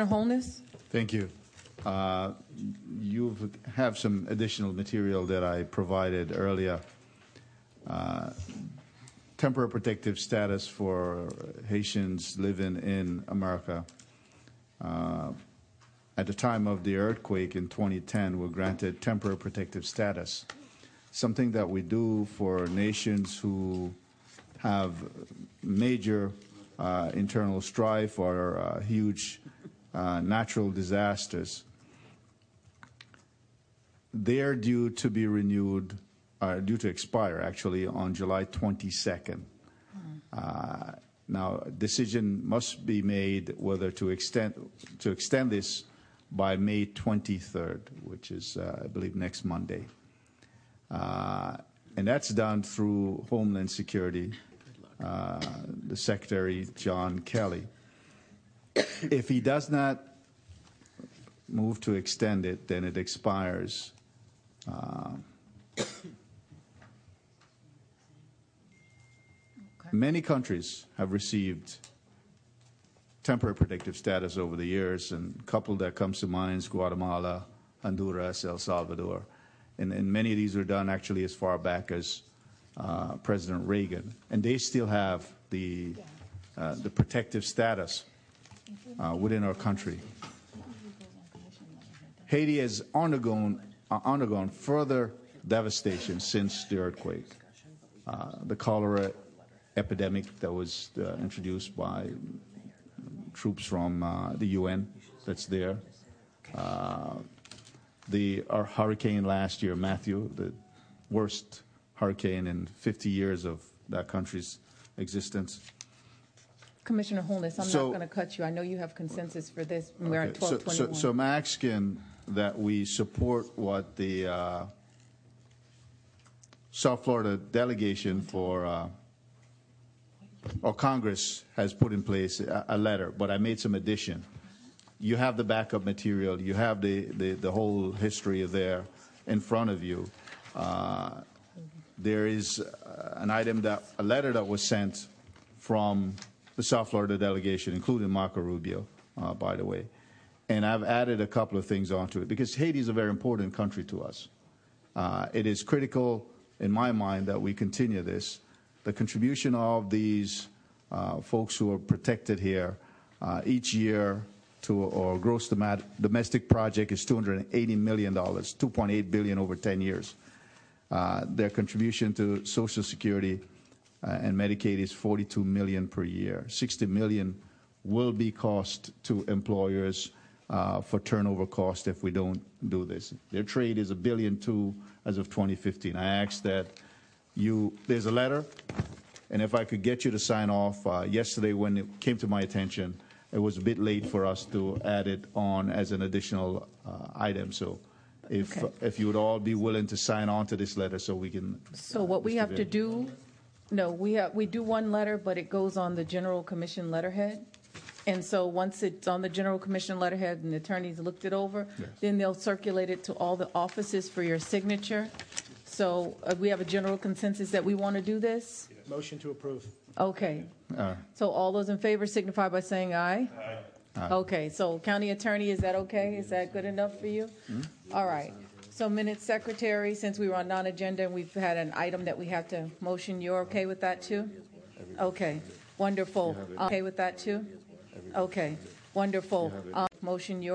Holness? Thank you. Uh, You have some additional material that I provided earlier. Uh, Temporary protective status for Haitians living in America. Uh, At the time of the earthquake in 2010, were granted temporary protective status, something that we do for nations who have major uh, internal strife or uh, huge uh, natural disasters. They're due to be renewed, uh, due to expire actually on July 22nd. Uh, now, a decision must be made whether to extend to extend this by May 23rd, which is, uh, I believe, next Monday. Uh, and that's done through Homeland Security, uh, the Secretary John Kelly. If he does not move to extend it, then it expires. Uh, Many countries have received temporary protective status over the years, and a couple that comes to mind is Guatemala, Honduras, El Salvador. And, and many of these were done actually as far back as uh, President Reagan. And they still have the, uh, the protective status uh, within our country. Haiti has undergone, uh, undergone further devastation since the earthquake. Uh, the cholera epidemic that was uh, introduced by troops from uh, the UN that's there. Uh, the our hurricane last year, Matthew, the worst hurricane in 50 years of that country's existence. Commissioner Holness, I'm So- not going to cut you. I know you have consensus for this. We're at Okay, so- 1221. So, so I'm asking that we support what the uh, South Florida delegation for, uh, or Congress has put in place a, a letter, but I made some addition. You have the backup material, you have the, the, the whole history there in front of you. Uh, there is uh, an item that, a letter that was sent from the South Florida delegation, including Marco Rubio, uh, by the way. And I've added a couple of things onto it because Haiti is a very important country to us. Uh, it is critical, in my mind, that we continue this. The contribution of these uh, folks who are protected here uh, each year to our gross domestic project is $280 million, 2.8 billion over 10 years. Uh, their contribution to Social Security uh, and Medicaid is 42 million per year. 60 million will be cost to employers uh, for turnover cost if we don't do this. Their trade is a billion two as of 2015. I asked that you. There's a letter, and if I could get you to sign off uh, yesterday when it came to my attention, it was a bit late for us to add it on as an additional uh, item. So. If, Okay. if you would all be willing to sign on to this letter so we can. So what we have to do, no, we have, we do one letter, but it goes on the general commission letterhead. And so once it's on the general commission letterhead and the attorneys looked it over, Yes. then they'll circulate it to all the offices for your signature. So uh, we have a general consensus that we want to do this? Motion to approve. Okay. Uh, So all those in favor signify by saying aye. Okay, so county attorney, is that okay? Is that good enough for you? All right. So minutes secretary, since we were on non-agenda and we've had an item that we have to motion, you're okay with that too? Okay, wonderful. Okay with that too? Okay, wonderful. Um, Motion, you're